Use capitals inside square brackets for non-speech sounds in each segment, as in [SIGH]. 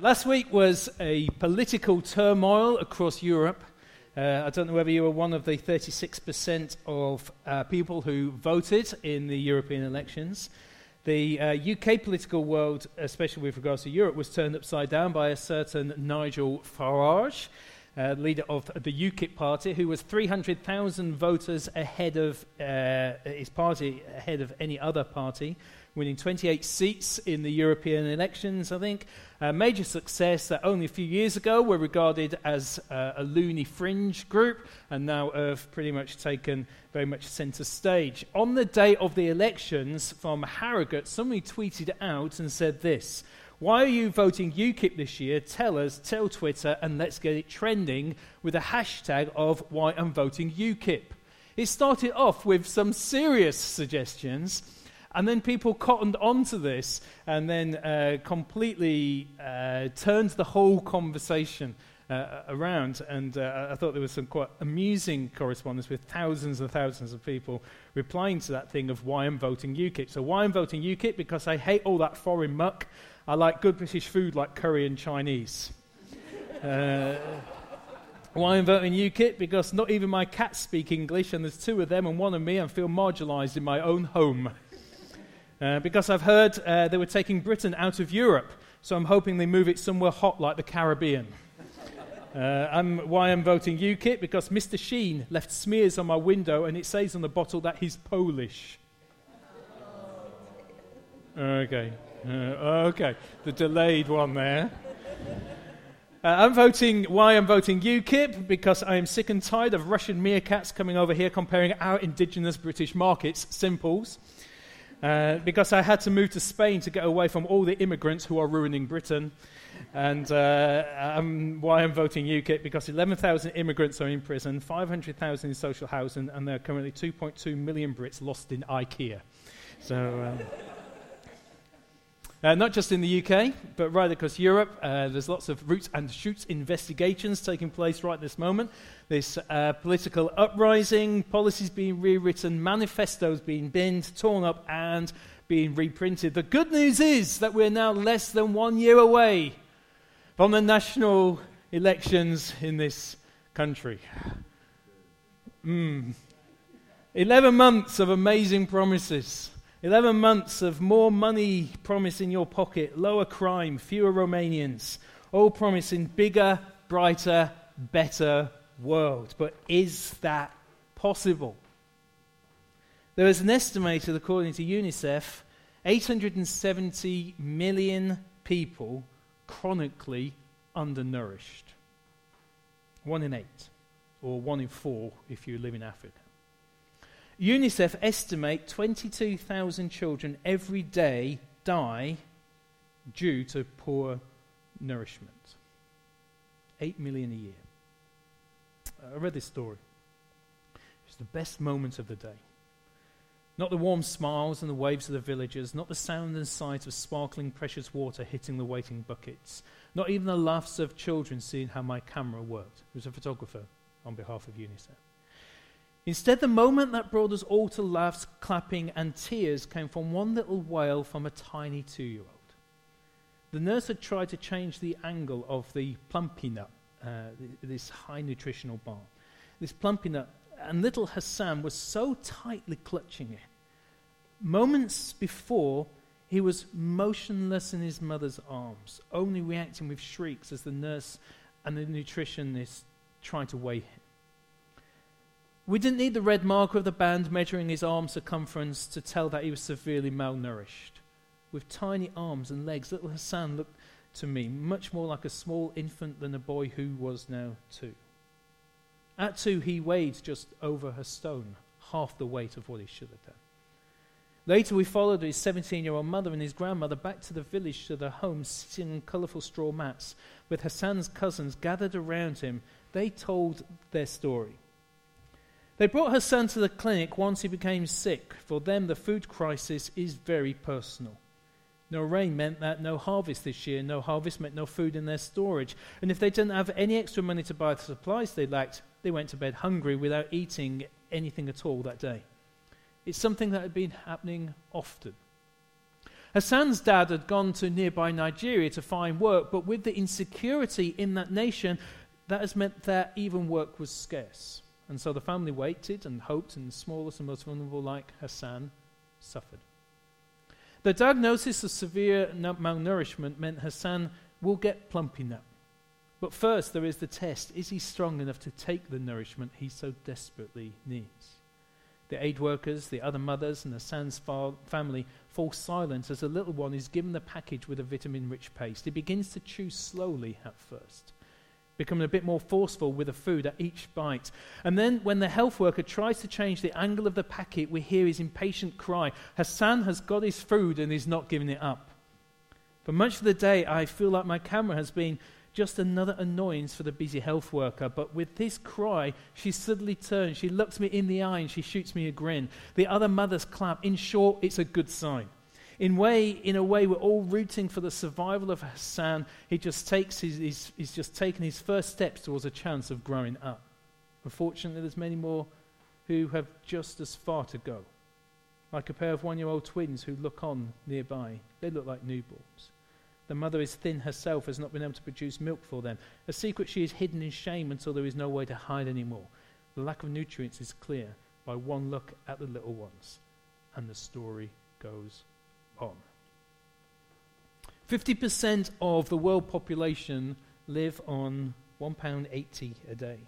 Last week was a political turmoil across Europe. Uh, I don't know whether you were one of the 36% of uh, people who voted in the European elections. The uh, UK political world, especially with regards to Europe, was turned upside down by a certain Nigel Farage, uh, leader of the UKIP party, who was 300,000 voters ahead of uh, his party, ahead of any other party winning 28 seats in the European elections, I think. A major success that only a few years ago were regarded as uh, a loony fringe group and now have pretty much taken very much centre stage. On the day of the elections from Harrogate, somebody tweeted out and said this. Why are you voting UKIP this year? Tell us, tell Twitter, and let's get it trending with a hashtag of why I'm voting UKIP. It started off with some serious suggestions, and then people cottoned onto this and then uh, completely uh, turned the whole conversation uh, around. And uh, I thought there was some quite amusing correspondence with thousands and thousands of people replying to that thing of why I'm voting UKIP. So, why I'm voting UKIP? Because I hate all that foreign muck. I like good British food like curry and Chinese. [LAUGHS] Uh, why I'm voting UKIP? Because not even my cats speak English, and there's two of them and one of me, and feel marginalised in my own home. Uh, because I've heard uh, they were taking Britain out of Europe, so I'm hoping they move it somewhere hot like the Caribbean. Uh, I'm, why I'm voting UKIP? Because Mr. Sheen left smears on my window and it says on the bottle that he's Polish. Okay. Uh, okay. The delayed one there. Uh, I'm voting. Why I'm voting UKIP? Because I am sick and tired of Russian meerkats coming over here comparing our indigenous British markets. Simples. Uh, because I had to move to Spain to get away from all the immigrants who are ruining Britain. And uh, um, why I'm voting UKIP, because 11,000 immigrants are in prison, 500,000 in social housing, and there are currently 2.2 million Brits lost in IKEA. So. Um, uh, not just in the UK, but right across Europe. Uh, there's lots of roots and shoots investigations taking place right at this moment. This uh, political uprising, policies being rewritten, manifestos being binned, torn up, and being reprinted. The good news is that we're now less than one year away from the national elections in this country. Mm. 11 months of amazing promises. 11 months of more money promise in your pocket, lower crime, fewer Romanians, all promising bigger, brighter, better world. But is that possible? There is an estimated, according to UNICEF, 870 million people chronically undernourished. One in eight, or one in four if you live in Africa. UNICEF estimate 22,000 children every day die due to poor nourishment. 8 million a year. I read this story. It's the best moment of the day. Not the warm smiles and the waves of the villagers, not the sound and sight of sparkling precious water hitting the waiting buckets, not even the laughs of children seeing how my camera worked. It was a photographer on behalf of UNICEF. Instead, the moment that brought us all to laughs, clapping, and tears came from one little wail from a tiny two year old. The nurse had tried to change the angle of the Plumpy'Nut, uh, this high nutritional bar. This Plumpy'Nut, and little Hassan was so tightly clutching it. Moments before, he was motionless in his mother's arms, only reacting with shrieks as the nurse and the nutritionist tried to weigh him. We didn't need the red marker of the band measuring his arm circumference to tell that he was severely malnourished. With tiny arms and legs, little Hassan looked to me much more like a small infant than a boy who was now two. At two, he weighed just over a stone, half the weight of what he should have done. Later, we followed his 17 year old mother and his grandmother back to the village to their home, sitting on colourful straw mats. With Hassan's cousins gathered around him, they told their story. They brought her son to the clinic once he became sick. For them, the food crisis is very personal. No rain meant that no harvest this year. No harvest meant no food in their storage. And if they didn't have any extra money to buy the supplies they lacked, they went to bed hungry without eating anything at all that day. It's something that had been happening often. Hassan's dad had gone to nearby Nigeria to find work, but with the insecurity in that nation, that has meant that even work was scarce. And so the family waited and hoped, and the smallest and most vulnerable, like Hassan, suffered. The diagnosis of severe malnourishment meant Hassan will get Plumpy'Nut. But first, there is the test is he strong enough to take the nourishment he so desperately needs? The aid workers, the other mothers, and Hassan's family fall silent as the little one is given the package with a vitamin rich paste. He begins to chew slowly at first, becoming a bit more forceful with the food at each bite. And then, when the health worker tries to change the angle of the packet, we hear his impatient cry Hassan has got his food and is not giving it up. For much of the day, I feel like my camera has been just another annoyance for the busy health worker. But with this cry, she suddenly turns, she looks me in the eye, and she shoots me a grin. The other mothers clap. In short, it's a good sign. In, way, in a way, we're all rooting for the survival of Hassan. He just takes his, he's, he's just taken his first steps towards a chance of growing up. Unfortunately, there's many more who have just as far to go. Like a pair of one year old twins who look on nearby. They look like newborns. The mother is thin herself, has not been able to produce milk for them. A secret she is hidden in shame until there is no way to hide anymore. The lack of nutrients is clear by one look at the little ones. And the story goes on. 50% of the world population live on £1.80 a day.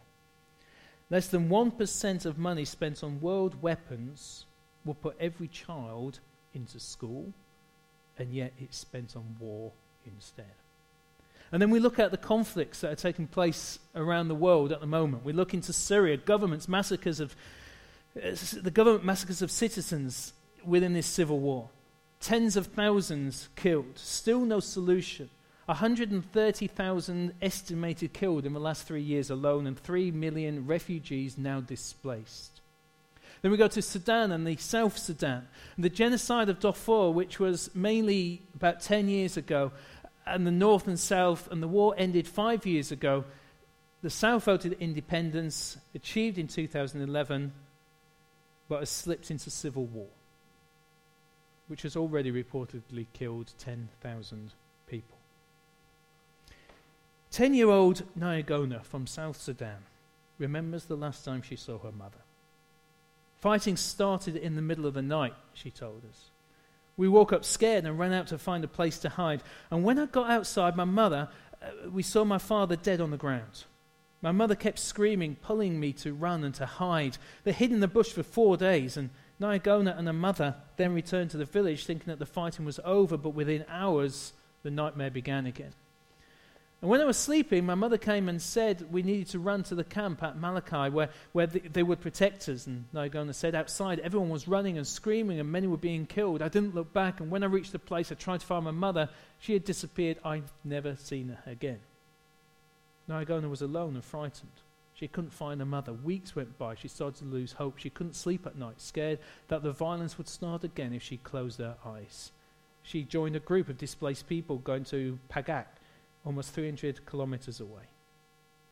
Less than 1% of money spent on world weapons will put every child into school, and yet it's spent on war instead. And then we look at the conflicts that are taking place around the world at the moment. We look into Syria, government's massacres of uh, the government massacres of citizens within this civil war. Tens of thousands killed, still no solution. 130,000 estimated killed in the last three years alone, and 3 million refugees now displaced. Then we go to Sudan and the South Sudan. And the genocide of Darfur, which was mainly about 10 years ago, and the North and South, and the war ended five years ago. The South voted independence, achieved in 2011, but has slipped into civil war, which has already reportedly killed 10,000 people. 10 year old Nyagona from South Sudan remembers the last time she saw her mother. Fighting started in the middle of the night, she told us. We woke up scared and ran out to find a place to hide. And when I got outside, my mother, uh, we saw my father dead on the ground. My mother kept screaming, pulling me to run and to hide. They hid in the bush for four days, and Nyagona and her mother then returned to the village thinking that the fighting was over, but within hours, the nightmare began again. And when I was sleeping, my mother came and said we needed to run to the camp at Malakal where, where the, they would protect us. And Nyagona said outside everyone was running and screaming and many were being killed. I didn't look back, and when I reached the place, I tried to find my mother. She had disappeared. I'd never seen her again. Nyagona was alone and frightened. She couldn't find her mother. Weeks went by. She started to lose hope. She couldn't sleep at night, scared that the violence would start again if she closed her eyes. She joined a group of displaced people going to Pagak almost 300 kilometers away.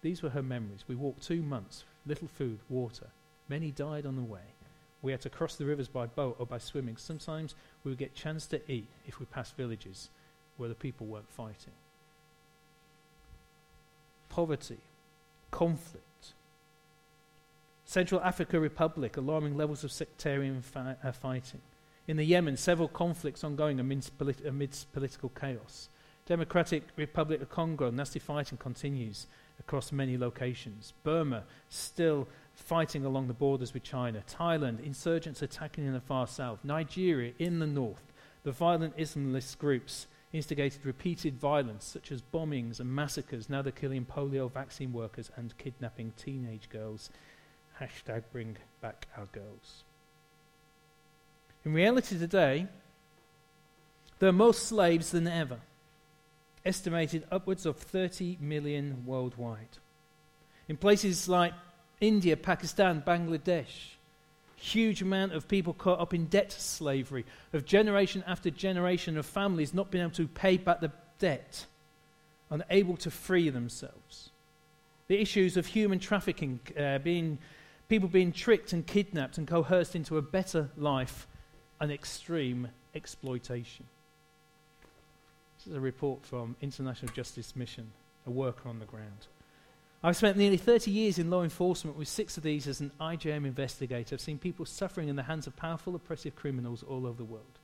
These were her memories. We walked two months, little food, water. Many died on the way. We had to cross the rivers by boat or by swimming. Sometimes we would get chance to eat if we passed villages where the people weren't fighting. Poverty, conflict. Central Africa Republic, alarming levels of sectarian fi- uh, fighting. In the Yemen, several conflicts ongoing amidst, amidst political chaos. Democratic Republic of Congo, nasty fighting continues across many locations. Burma, still fighting along the borders with China. Thailand, insurgents attacking in the far south. Nigeria, in the north. The violent Islamist groups instigated repeated violence, such as bombings and massacres. Now they're killing polio vaccine workers and kidnapping teenage girls. Hashtag bring back our girls. In reality today, there are more slaves than ever estimated upwards of 30 million worldwide. In places like India, Pakistan, Bangladesh, huge amount of people caught up in debt slavery, of generation after generation of families not being able to pay back the debt, unable to free themselves. The issues of human trafficking, uh, being, people being tricked and kidnapped and coerced into a better life, and extreme exploitation. This is a report from International Justice Mission, a worker on the ground. I've spent nearly 30 years in law enforcement with six of these as an IJM investigator. I've seen people suffering in the hands of powerful, oppressive criminals all over the world.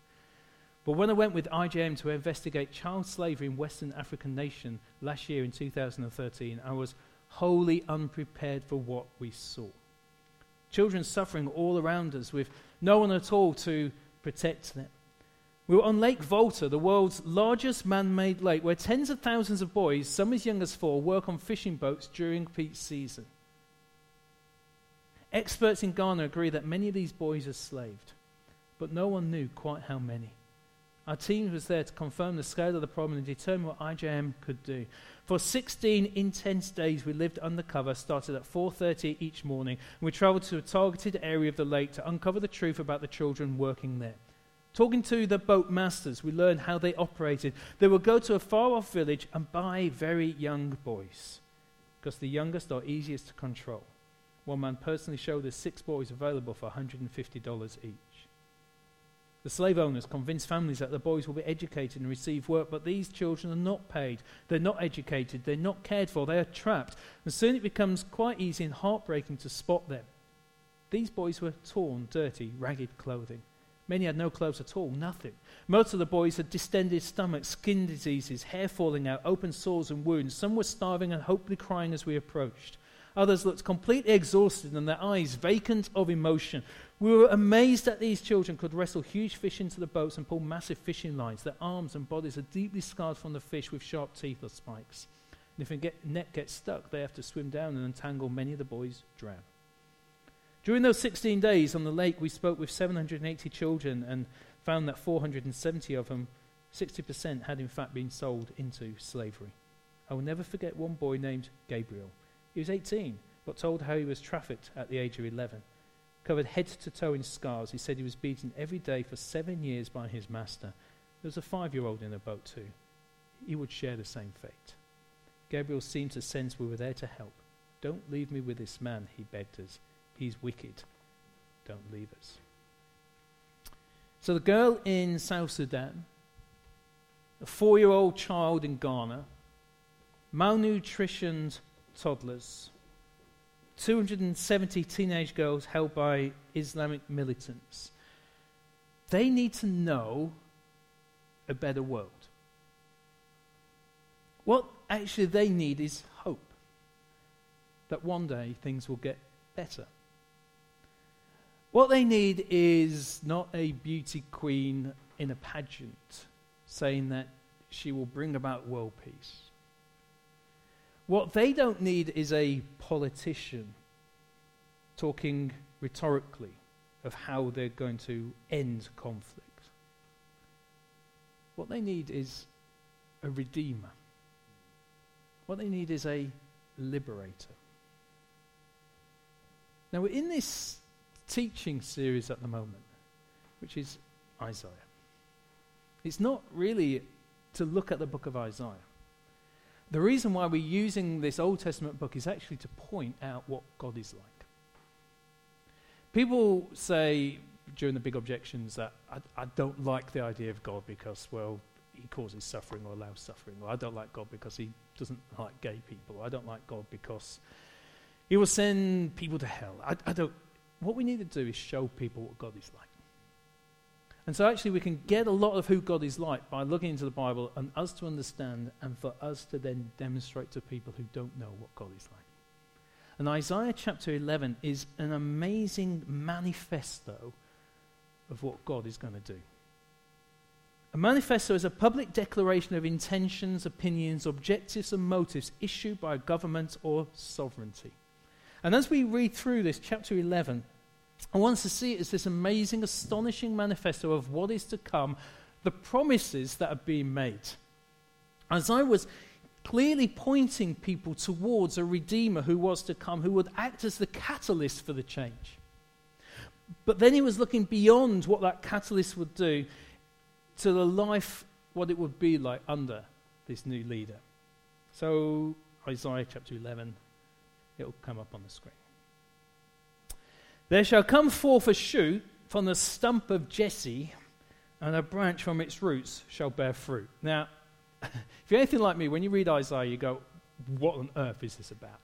But when I went with IJM to investigate child slavery in Western African nation last year in 2013, I was wholly unprepared for what we saw. Children suffering all around us with no one at all to protect them. We were on Lake Volta, the world's largest man made lake, where tens of thousands of boys, some as young as four, work on fishing boats during peak season. Experts in Ghana agree that many of these boys are slaved, but no one knew quite how many. Our team was there to confirm the scale of the problem and determine what IJM could do. For 16 intense days, we lived undercover, started at 4:30 each morning, and we traveled to a targeted area of the lake to uncover the truth about the children working there. Talking to the boat masters, we learned how they operated. They would go to a far off village and buy very young boys, because the youngest are easiest to control. One man personally showed us six boys available for $150 each. The slave owners convinced families that the boys will be educated and receive work, but these children are not paid. They're not educated. They're not cared for. They are trapped. And soon it becomes quite easy and heartbreaking to spot them. These boys were torn, dirty, ragged clothing. Many had no clothes at all, nothing. Most of the boys had distended stomachs, skin diseases, hair falling out, open sores and wounds. Some were starving and hopefully crying as we approached. Others looked completely exhausted and their eyes vacant of emotion. We were amazed that these children could wrestle huge fish into the boats and pull massive fishing lines. Their arms and bodies are deeply scarred from the fish with sharp teeth or spikes. And if a get, net gets stuck, they have to swim down and untangle. Many of the boys drown. During those 16 days on the lake, we spoke with 780 children and found that 470 of them, 60%, had in fact been sold into slavery. I will never forget one boy named Gabriel. He was 18, but told how he was trafficked at the age of 11. Covered head to toe in scars, he said he was beaten every day for seven years by his master. There was a five year old in the boat, too. He would share the same fate. Gabriel seemed to sense we were there to help. Don't leave me with this man, he begged us. He's wicked. Don't leave us. So the girl in South Sudan, a four year old child in Ghana, malnutritioned toddlers, 270 teenage girls held by Islamic militants. They need to know a better world. What actually they need is hope that one day things will get better. What they need is not a beauty queen in a pageant saying that she will bring about world peace. What they don't need is a politician talking rhetorically of how they're going to end conflict. What they need is a redeemer. What they need is a liberator. Now, we're in this teaching series at the moment, which is Isaiah. It's not really to look at the book of Isaiah. The reason why we're using this Old Testament book is actually to point out what God is like. People say during the big objections that I, I don't like the idea of God because, well, he causes suffering or allows suffering, or I don't like God because he doesn't like gay people, I don't like God because he will send people to hell. I, I don't, what we need to do is show people what God is like. And so, actually, we can get a lot of who God is like by looking into the Bible and us to understand, and for us to then demonstrate to people who don't know what God is like. And Isaiah chapter 11 is an amazing manifesto of what God is going to do. A manifesto is a public declaration of intentions, opinions, objectives, and motives issued by a government or sovereignty. And as we read through this, chapter 11, I want to see it as this amazing, astonishing manifesto of what is to come, the promises that are being made. Isaiah was clearly pointing people towards a Redeemer who was to come, who would act as the catalyst for the change. But then he was looking beyond what that catalyst would do to the life, what it would be like under this new leader. So, Isaiah chapter 11, it will come up on the screen. There shall come forth a shoot from the stump of Jesse, and a branch from its roots shall bear fruit. Now, [LAUGHS] if you're anything like me, when you read Isaiah, you go, what on earth is this about?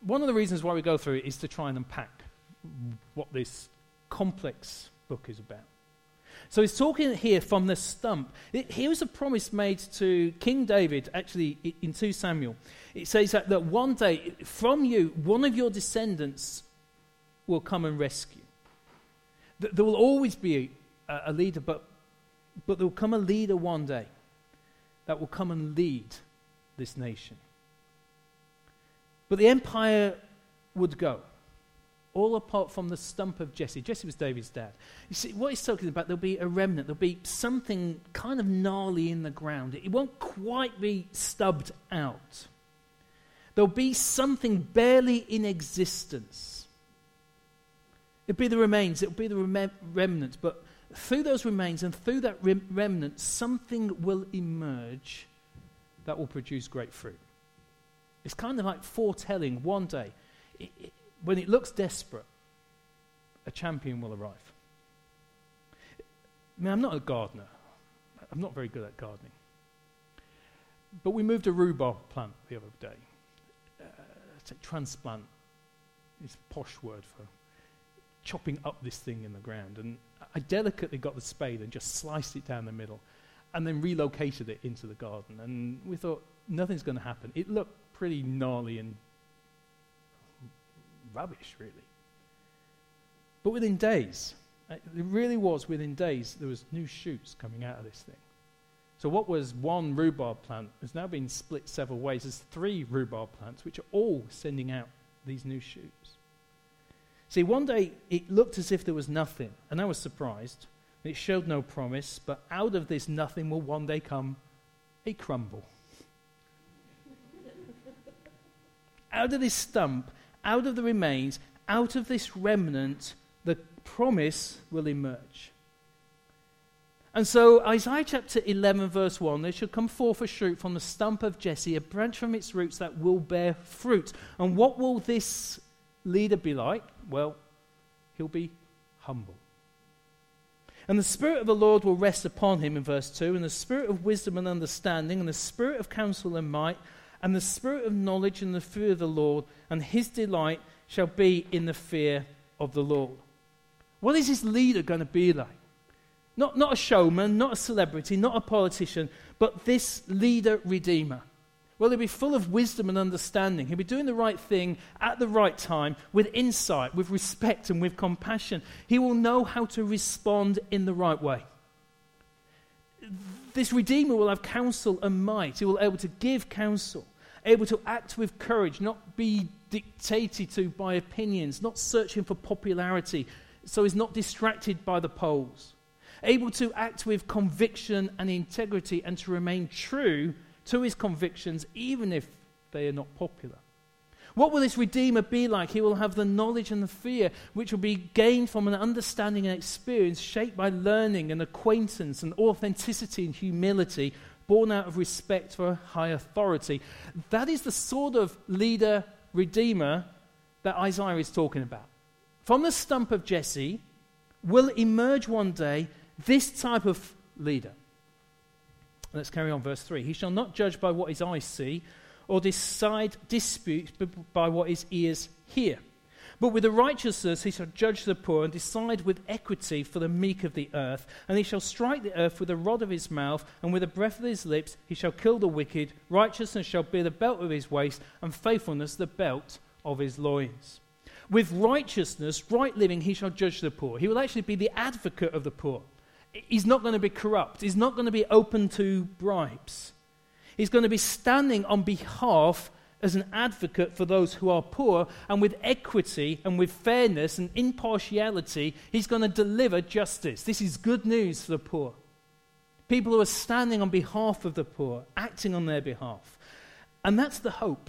One of the reasons why we go through it is to try and unpack what this complex book is about. So he's talking here from the stump. It, here was a promise made to King David, actually, in 2 Samuel. It says that, that one day, from you, one of your descendants will come and rescue. There will always be a, a leader, but, but there will come a leader one day that will come and lead this nation. But the empire would go all apart from the stump of Jesse. Jesse was David's dad. You see, what he's talking about, there'll be a remnant, there'll be something kind of gnarly in the ground. It won't quite be stubbed out. There'll be something barely in existence. It'll be the remains, it'll be the rem- remnant, but through those remains and through that rem- remnant, something will emerge that will produce great fruit. It's kind of like foretelling one day. It, it, when it looks desperate, a champion will arrive. I'm not a gardener. I'm not very good at gardening. But we moved a rhubarb plant the other day. Uh, it's a transplant. It's a posh word for chopping up this thing in the ground. And I delicately got the spade and just sliced it down the middle and then relocated it into the garden. And we thought, nothing's going to happen. It looked pretty gnarly and rubbish, really. But within days, uh, it really was within days, there was new shoots coming out of this thing. So what was one rhubarb plant has now been split several ways. There's three rhubarb plants, which are all sending out these new shoots. See, one day it looked as if there was nothing, and I was surprised. It showed no promise, but out of this nothing will one day come a crumble. out of this stump out of the remains, out of this remnant, the promise will emerge. And so, Isaiah chapter 11, verse 1 there shall come forth a shoot from the stump of Jesse, a branch from its roots that will bear fruit. And what will this leader be like? Well, he'll be humble. And the Spirit of the Lord will rest upon him in verse 2, and the Spirit of wisdom and understanding, and the Spirit of counsel and might and the spirit of knowledge and the fear of the Lord, and his delight shall be in the fear of the Lord. What is this leader going to be like? Not, not a showman, not a celebrity, not a politician, but this leader redeemer. Well, he'll be full of wisdom and understanding. He'll be doing the right thing at the right time with insight, with respect, and with compassion. He will know how to respond in the right way. This Redeemer will have counsel and might. He will be able to give counsel able to act with courage, not be dictated to by opinions, not searching for popularity, so he's not distracted by the polls. Able to act with conviction and integrity and to remain true to his convictions, even if they are not popular. What will this Redeemer be like? He will have the knowledge and the fear which will be gained from an understanding and experience shaped by learning and acquaintance and authenticity and humility born out of respect for high authority. That is the sort of leader, redeemer that Isaiah is talking about. From the stump of Jesse will emerge one day this type of leader. Let's carry on, verse 3. He shall not judge by what his eyes see, or decide disputes by what his ears hear. But with the righteousness he shall judge the poor and decide with equity for the meek of the earth. And he shall strike the earth with the rod of his mouth, and with the breath of his lips he shall kill the wicked. Righteousness shall be the belt of his waist, and faithfulness the belt of his loins. With righteousness, right living, he shall judge the poor. He will actually be the advocate of the poor. He's not going to be corrupt. He's not going to be open to bribes. He's going to be standing on behalf as an advocate for those who are poor, and with equity and with fairness and impartiality, he's going to deliver justice. This is good news for the poor. People who are standing on behalf of the poor, acting on their behalf. And that's the hope.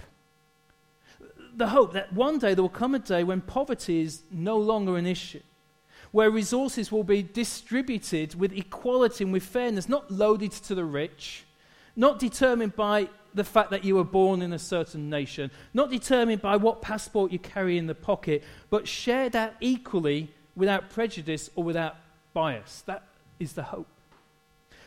The hope that one day there will come a day when poverty is no longer an issue, where resources will be distributed with equality and with fairness, not loaded to the rich, not determined by the fact that you were born in a certain nation, not determined by what passport you carry in the pocket, but shared out equally without prejudice or without bias. That is the hope.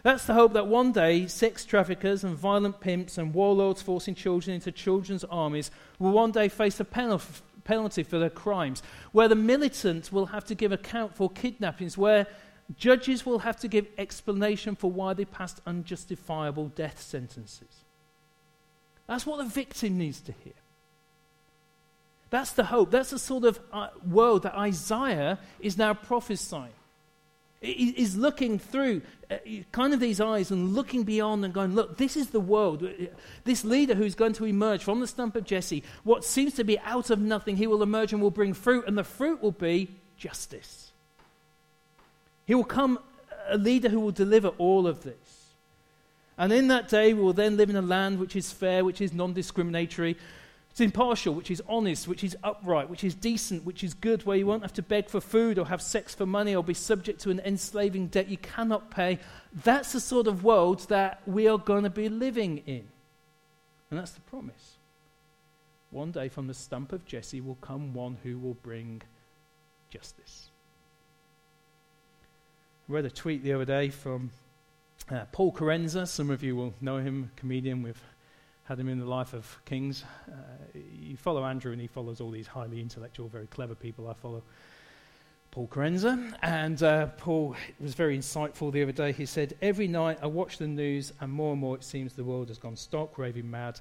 That's the hope that one day sex traffickers and violent pimps and warlords forcing children into children's armies will one day face a penalty for their crimes, where the militant will have to give account for kidnappings, where judges will have to give explanation for why they passed unjustifiable death sentences. That's what the victim needs to hear. That's the hope. That's the sort of uh, world that Isaiah is now prophesying. He is looking through uh, kind of these eyes and looking beyond and going, look, this is the world. This leader who's going to emerge from the stump of Jesse, what seems to be out of nothing, he will emerge and will bring fruit, and the fruit will be justice. He will come a leader who will deliver all of this. And in that day, we will then live in a land which is fair, which is non discriminatory, it's impartial, which is honest, which is upright, which is decent, which is good, where you won't have to beg for food or have sex for money or be subject to an enslaving debt you cannot pay. That's the sort of world that we are going to be living in. And that's the promise. One day from the stump of Jesse will come one who will bring justice. Read a tweet the other day from uh, Paul Kerensa. Some of you will know him, comedian We've had him in the life of kings. Uh, you follow Andrew, and he follows all these highly intellectual, very clever people. I follow Paul Kerensa. And uh, Paul was very insightful the other day. He said, Every night I watch the news, and more and more it seems the world has gone stark raving mad.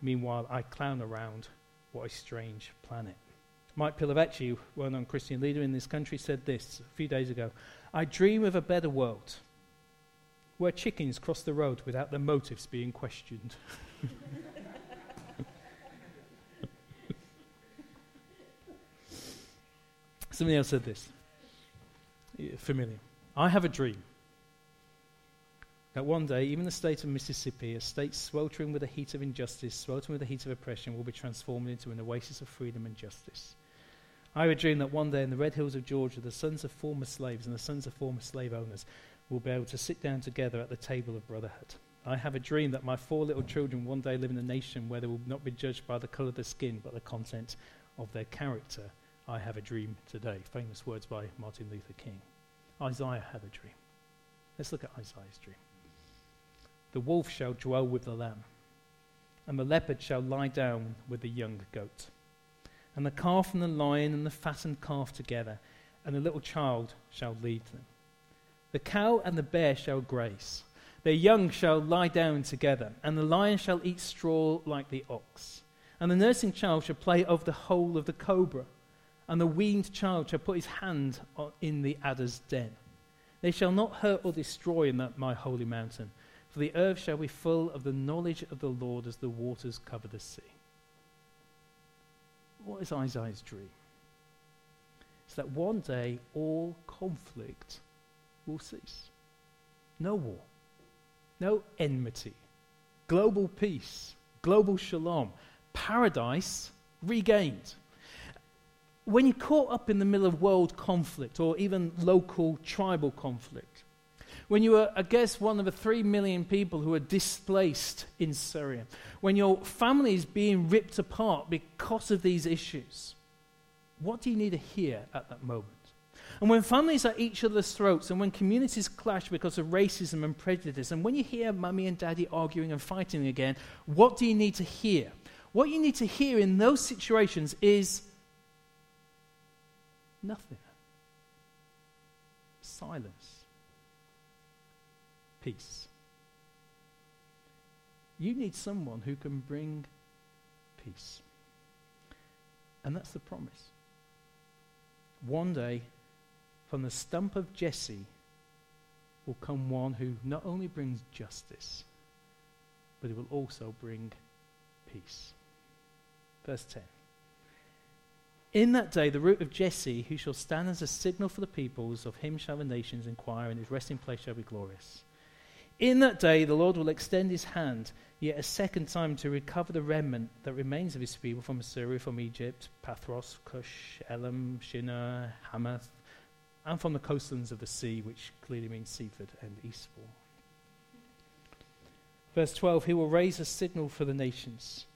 Meanwhile, I clown around. What a strange planet. Mike Pilavachi, well known Christian leader in this country, said this a few days ago I dream of a better world where chickens cross the road without their motives being questioned. [LAUGHS] Somebody else said this. Familiar. I have a dream that one day, even the state of Mississippi, a state sweltering with the heat of injustice, sweltering with the heat of oppression, will be transformed into an oasis of freedom and justice. I a dream that one day in the red hills of Georgia, the sons of former slaves and the sons of former slave owners will be able to sit down together at the table of brotherhood. I have a dream that my four little children one day live in a nation where they will not be judged by the color of their skin, but the content of their character. I have a dream today. Famous words by Martin Luther King. Isaiah had a dream. Let's look at Isaiah's dream. The wolf shall dwell with the lamb, and the leopard shall lie down with the young goat. And the calf and the lion and the fattened calf together, and the little child shall lead them. The cow and the bear shall graze their young shall lie down together, and the lion shall eat straw like the ox. And the nursing child shall play over the hole of the cobra, and the weaned child shall put his hand in the adder's den. They shall not hurt or destroy in that my holy mountain, for the earth shall be full of the knowledge of the Lord as the waters cover the sea. What is Isaiah's dream? It's that one day all conflict will cease. No war no enmity, global peace, global shalom, paradise regained. When you're caught up in the middle of world conflict or even local tribal conflict, when you are, I guess, one of the three million people who are displaced in Syria, when your family is being ripped apart because of these issues, what do you need to hear at that moment? And when families are at each other's throats, and when communities clash because of racism and prejudice, and when you hear mummy and daddy arguing and fighting again, what do you need to hear? What you need to hear in those situations is nothing. Silence. Peace. You need someone who can bring peace. And that's the promise. One day, from the stump of Jesse will come one who not only brings justice, but he will also bring peace. Verse 10. In that day, the root of Jesse, who shall stand as a signal for the peoples, of him shall the nations inquire, and his resting place shall be glorious. In that day, the Lord will extend his hand yet a second time to recover the remnant that remains of his people from Assyria, from Egypt, Pathros, Cush, Elam, Shinar, Hamath, and from the coastlands of the sea, which clearly means Seaford and Eastbourne. Verse 12 He will raise a signal for the nations,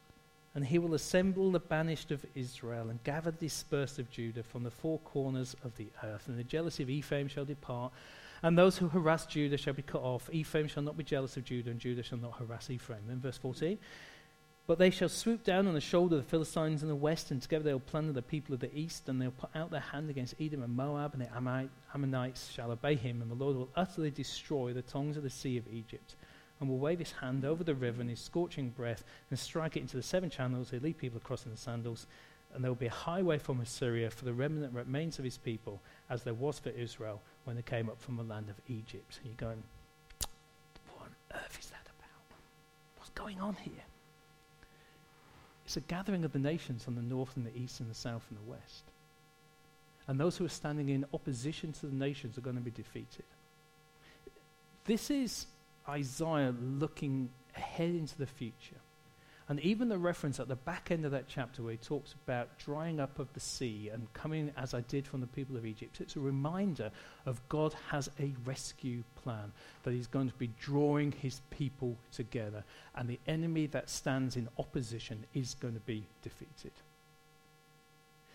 and he will assemble the banished of Israel, and gather the dispersed of Judah from the four corners of the earth. And the jealousy of Ephraim shall depart, And those who harass Judah shall be cut off. Ephraim shall not be jealous of Judah, and Judah shall not harass Ephraim. Then verse 14. But they shall swoop down on the shoulder of the Philistines in the west, and together they will plunder the people of the east, and they'll put out their hand against Edom and Moab, and the Ammonites shall obey him, and the Lord will utterly destroy the tongues of the sea of Egypt, and will wave his hand over the river in his scorching breath, and strike it into the seven channels. He'll lead people across in the sandals, and there will be a highway from Assyria for the remnant remains of his people, as there was for Israel when they came up from the land of Egypt. And you're going, what on earth is that about? What's going on here? It's a gathering of the nations on the north and the east and the south and the west. And those who are standing in opposition to the nations are going to be defeated. This is Isaiah looking ahead into the future. And even the reference at the back end of that chapter where he talks about drying up of the sea and coming as I did from the people of Egypt, it's a reminder of God has a rescue plan, that he's going to be drawing his people together, and the enemy that stands in opposition is going to be defeated.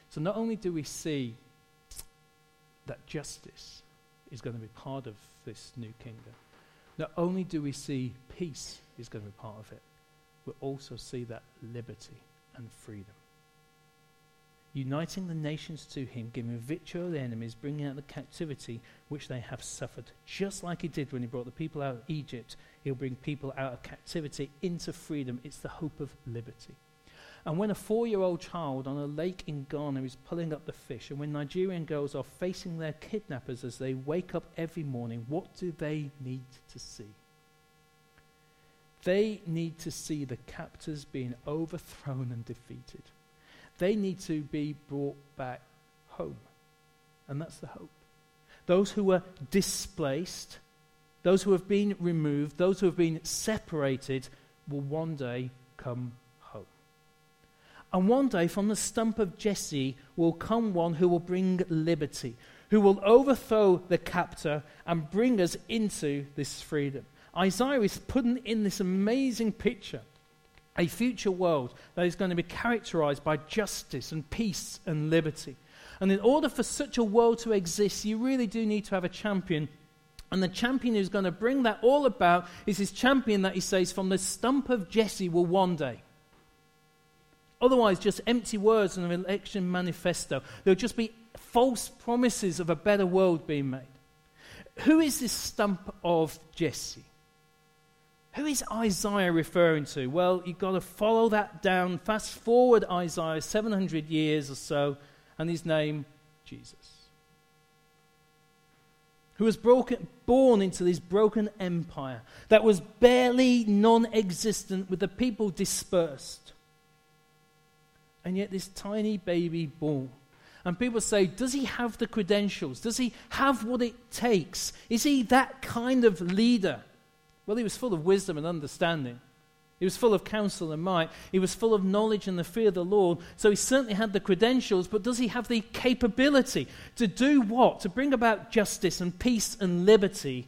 So not only do we see that justice is going to be part of this new kingdom, not only do we see peace is going to be part of it, will also see that liberty and freedom. Uniting the nations to him, giving victory to the enemies, bringing out the captivity which they have suffered. Just like he did when he brought the people out of Egypt, he'll bring people out of captivity into freedom. It's the hope of liberty. And when a four year old child on a lake in Ghana is pulling up the fish, and when Nigerian girls are facing their kidnappers as they wake up every morning, what do they need to see? They need to see the captors being overthrown and defeated. They need to be brought back home. And that's the hope. Those who were displaced, those who have been removed, those who have been separated, will one day come home. And one day, from the stump of Jesse, will come one who will bring liberty, who will overthrow the captor and bring us into this freedom. Isaiah is putting in this amazing picture a future world that is going to be characterized by justice and peace and liberty. And in order for such a world to exist, you really do need to have a champion. And the champion who's going to bring that all about is his champion that he says, from the stump of Jesse will one day. Otherwise, just empty words and an election manifesto. There'll just be false promises of a better world being made. Who is this stump of Jesse? Who is Isaiah referring to? Well, you've got to follow that down. Fast forward Isaiah 700 years or so, and his name, Jesus. Who was broken, born into this broken empire that was barely non existent with the people dispersed. And yet, this tiny baby born. And people say, Does he have the credentials? Does he have what it takes? Is he that kind of leader? Well, he was full of wisdom and understanding. He was full of counsel and might. He was full of knowledge and the fear of the Lord. So he certainly had the credentials, but does he have the capability to do what? To bring about justice and peace and liberty?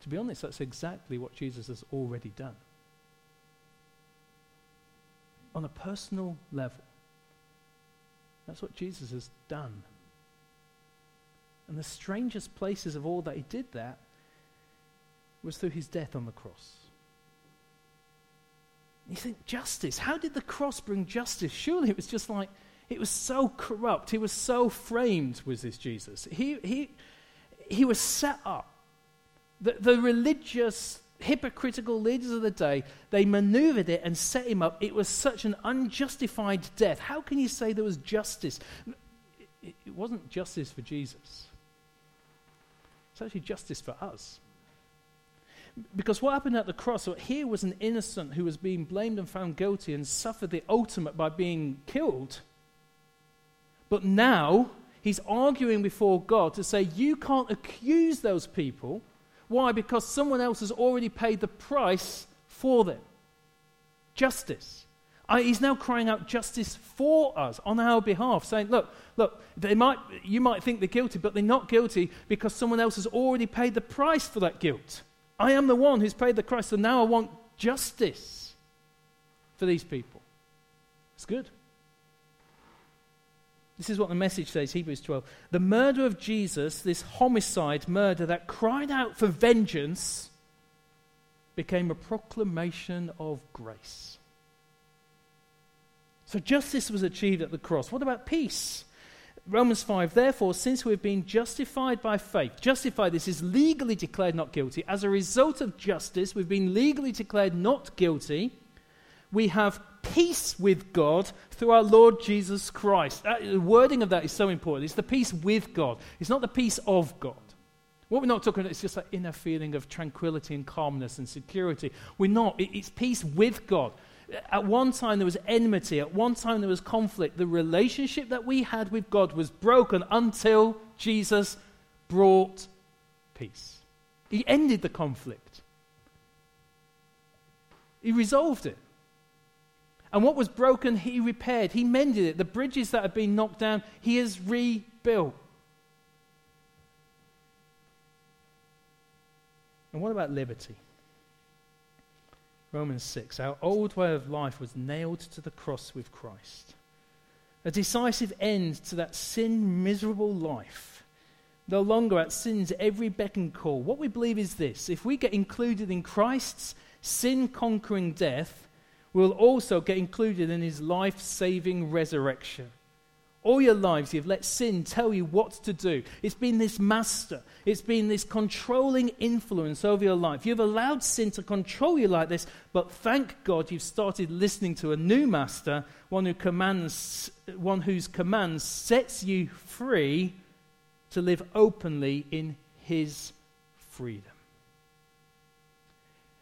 To be honest, that's exactly what Jesus has already done. On a personal level, that's what Jesus has done. And the strangest places of all that he did that was through his death on the cross. You think, justice? How did the cross bring justice? Surely it was just like, it was so corrupt. He was so framed, was this Jesus. He, he, he was set up. The, the religious, hypocritical leaders of the day, they maneuvered it and set him up. It was such an unjustified death. How can you say there was justice? It, it wasn't justice for Jesus, it's actually justice for us. Because what happened at the cross, so here was an innocent who was being blamed and found guilty and suffered the ultimate by being killed. But now he's arguing before God to say, You can't accuse those people. Why? Because someone else has already paid the price for them. Justice. I, he's now crying out justice for us on our behalf, saying, Look, look, they might, you might think they're guilty, but they're not guilty because someone else has already paid the price for that guilt. I am the one who's paid the Christ, and now I want justice for these people. It's good. This is what the message says, Hebrews 12. The murder of Jesus, this homicide murder that cried out for vengeance, became a proclamation of grace. So justice was achieved at the cross. What about peace? Romans 5, therefore, since we've been justified by faith, justified, this is legally declared not guilty. As a result of justice, we've been legally declared not guilty. We have peace with God through our Lord Jesus Christ. That, the wording of that is so important. It's the peace with God, it's not the peace of God. What we're not talking about is just that inner feeling of tranquility and calmness and security. We're not. It's peace with God. At one time, there was enmity. At one time, there was conflict. The relationship that we had with God was broken until Jesus brought peace. He ended the conflict, He resolved it. And what was broken, He repaired. He mended it. The bridges that had been knocked down, He has rebuilt. And what about liberty? Romans 6. Our old way of life was nailed to the cross with Christ. A decisive end to that sin miserable life. No longer at sin's every beck and call. What we believe is this if we get included in Christ's sin conquering death, we'll also get included in his life saving resurrection. All your lives, you've let sin tell you what to do. It's been this master, it's been this controlling influence over your life. You've allowed sin to control you like this, but thank God you've started listening to a new master, one, who commands, one whose commands sets you free to live openly in his freedom.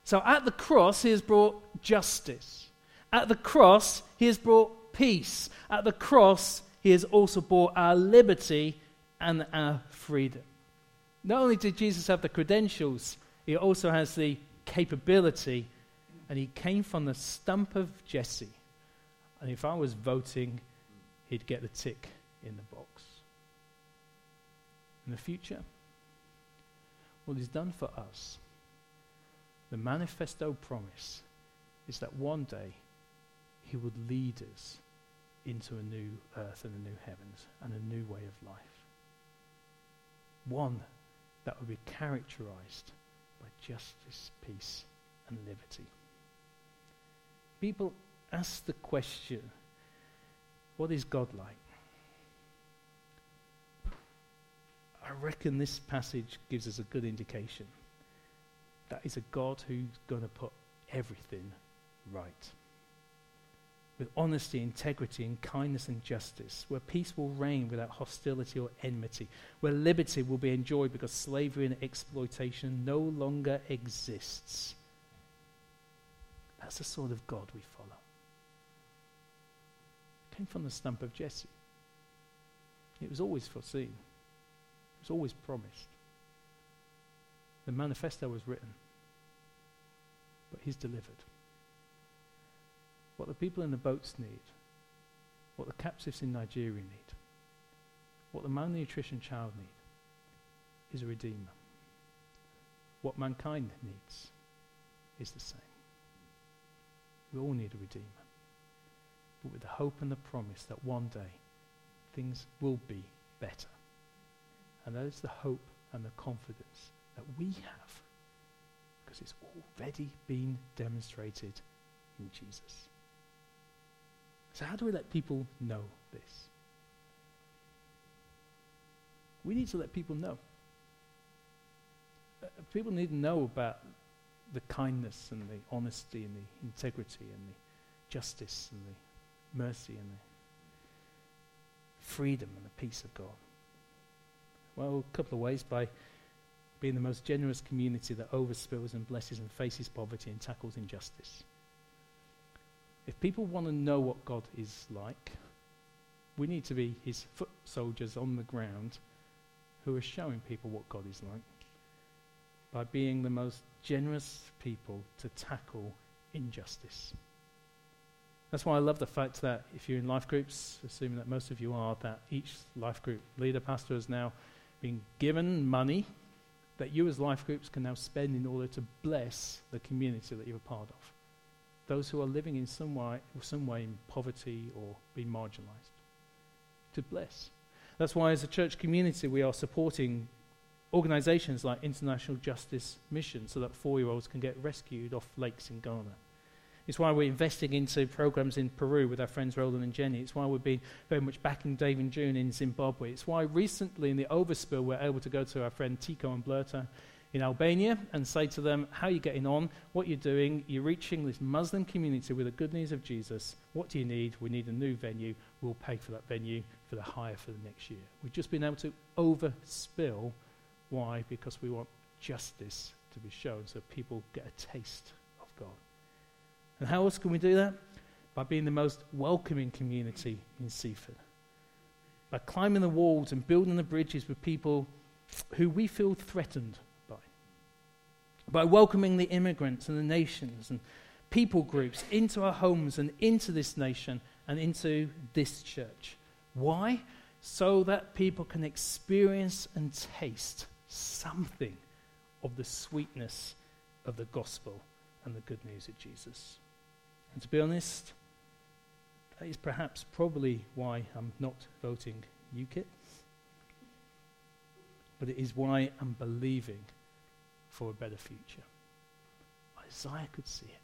So at the cross, he has brought justice. At the cross, he has brought peace. At the cross, he has also bought our liberty and our freedom. Not only did Jesus have the credentials, he also has the capability, and he came from the stump of Jesse. And if I was voting, he'd get the tick in the box. In the future, what he's done for us, the manifesto promise, is that one day he would lead us into a new earth and a new heavens and a new way of life. One that would be characterized by justice, peace, and liberty. People ask the question what is God like? I reckon this passage gives us a good indication. That is a God who's going to put everything right with honesty, integrity, and kindness and justice, where peace will reign without hostility or enmity, where liberty will be enjoyed because slavery and exploitation no longer exists. That's the sort of God we follow. It came from the stump of Jesse. It was always foreseen. It was always promised. The manifesto was written, but he's delivered what the people in the boats need, what the captives in Nigeria need, what the malnutrition child need, is a redeemer. What mankind needs is the same. We all need a redeemer, but with the hope and the promise that one day things will be better. And that is the hope and the confidence that we have because it's already been demonstrated in Jesus. So, how do we let people know this? We need to let people know. Uh, people need to know about the kindness and the honesty and the integrity and the justice and the mercy and the freedom and the peace of God. Well, a couple of ways by being the most generous community that overspills and blesses and faces poverty and tackles injustice. If people want to know what God is like, we need to be his foot soldiers on the ground who are showing people what God is like by being the most generous people to tackle injustice. That's why I love the fact that if you're in life groups, assuming that most of you are, that each life group leader pastor has now been given money that you as life groups can now spend in order to bless the community that you're a part of those who are living in some way, some way in poverty or being marginalized. to bless. That's why, as a church community, we are supporting organizations like International Justice Mission so that four year olds can get rescued off lakes in Ghana. It's why we're investing into programs in Peru with our friends Roland and Jenny. It's why we've been very much backing Dave and June in Zimbabwe. It's why recently in the overspill we're able to go to our friend Tico and Blurta in Albania and say to them, How are you getting on? What are you're doing? You're reaching this Muslim community with the good news of Jesus. What do you need? We need a new venue. We'll pay for that venue for the hire for the next year. We've just been able to overspill. Why? Because we want justice to be shown so people get a taste of God. And how else can we do that? By being the most welcoming community in Seaford. By climbing the walls and building the bridges with people who we feel threatened. By welcoming the immigrants and the nations and people groups into our homes and into this nation and into this church. Why? So that people can experience and taste something of the sweetness of the gospel and the good news of Jesus. And to be honest, that is perhaps probably why I'm not voting UKIP. But it is why I'm believing for a better future. Isaiah could see it.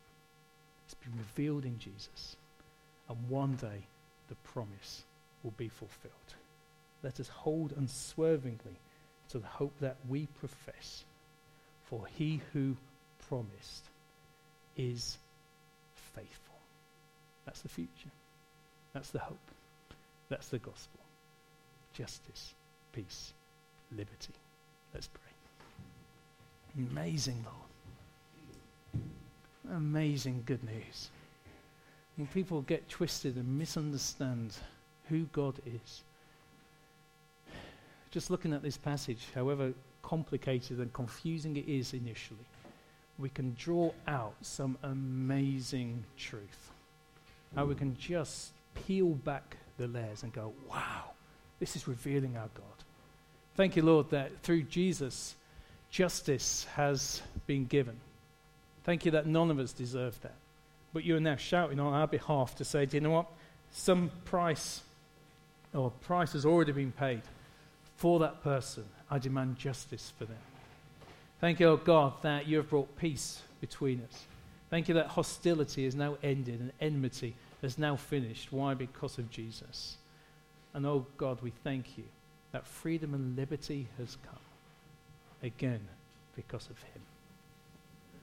It's been revealed in Jesus. And one day the promise will be fulfilled. Let us hold unswervingly to the hope that we profess. For he who promised is faithful. That's the future. That's the hope. That's the gospel. Justice, peace, liberty. Let's pray. Amazing, Lord. Amazing good news. When people get twisted and misunderstand who God is, just looking at this passage, however complicated and confusing it is initially, we can draw out some amazing truth. How we can just peel back the layers and go, wow, this is revealing our God. Thank you, Lord, that through Jesus, justice has been given. Thank you that none of us deserve that. But you are now shouting on our behalf to say, do you know what? Some price or price has already been paid for that person. I demand justice for them. Thank you, oh God, that you have brought peace between us. Thank you that hostility is now ended and enmity has now finished. Why? Because of Jesus. And oh God, we thank you that freedom and liberty has come again because of him.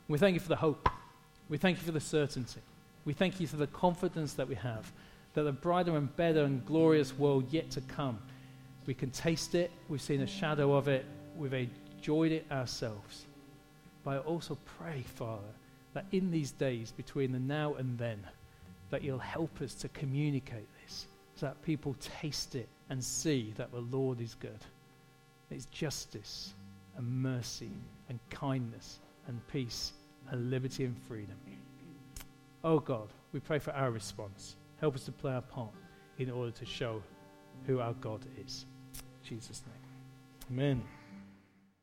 We thank you for the hope. We thank you for the certainty. We thank you for the confidence that we have that the brighter and better and glorious world yet to come, we can taste it, we've seen a shadow of it, we've enjoyed it ourselves. But I also pray, Father, that in these days between the now and then, that you'll help us to communicate this so that people taste it and see that the Lord is good. It's justice and mercy and kindness and peace and liberty and freedom. Oh God, we pray for our response. Help us to play our part in order to show who our God is. In Jesus' name. Amen.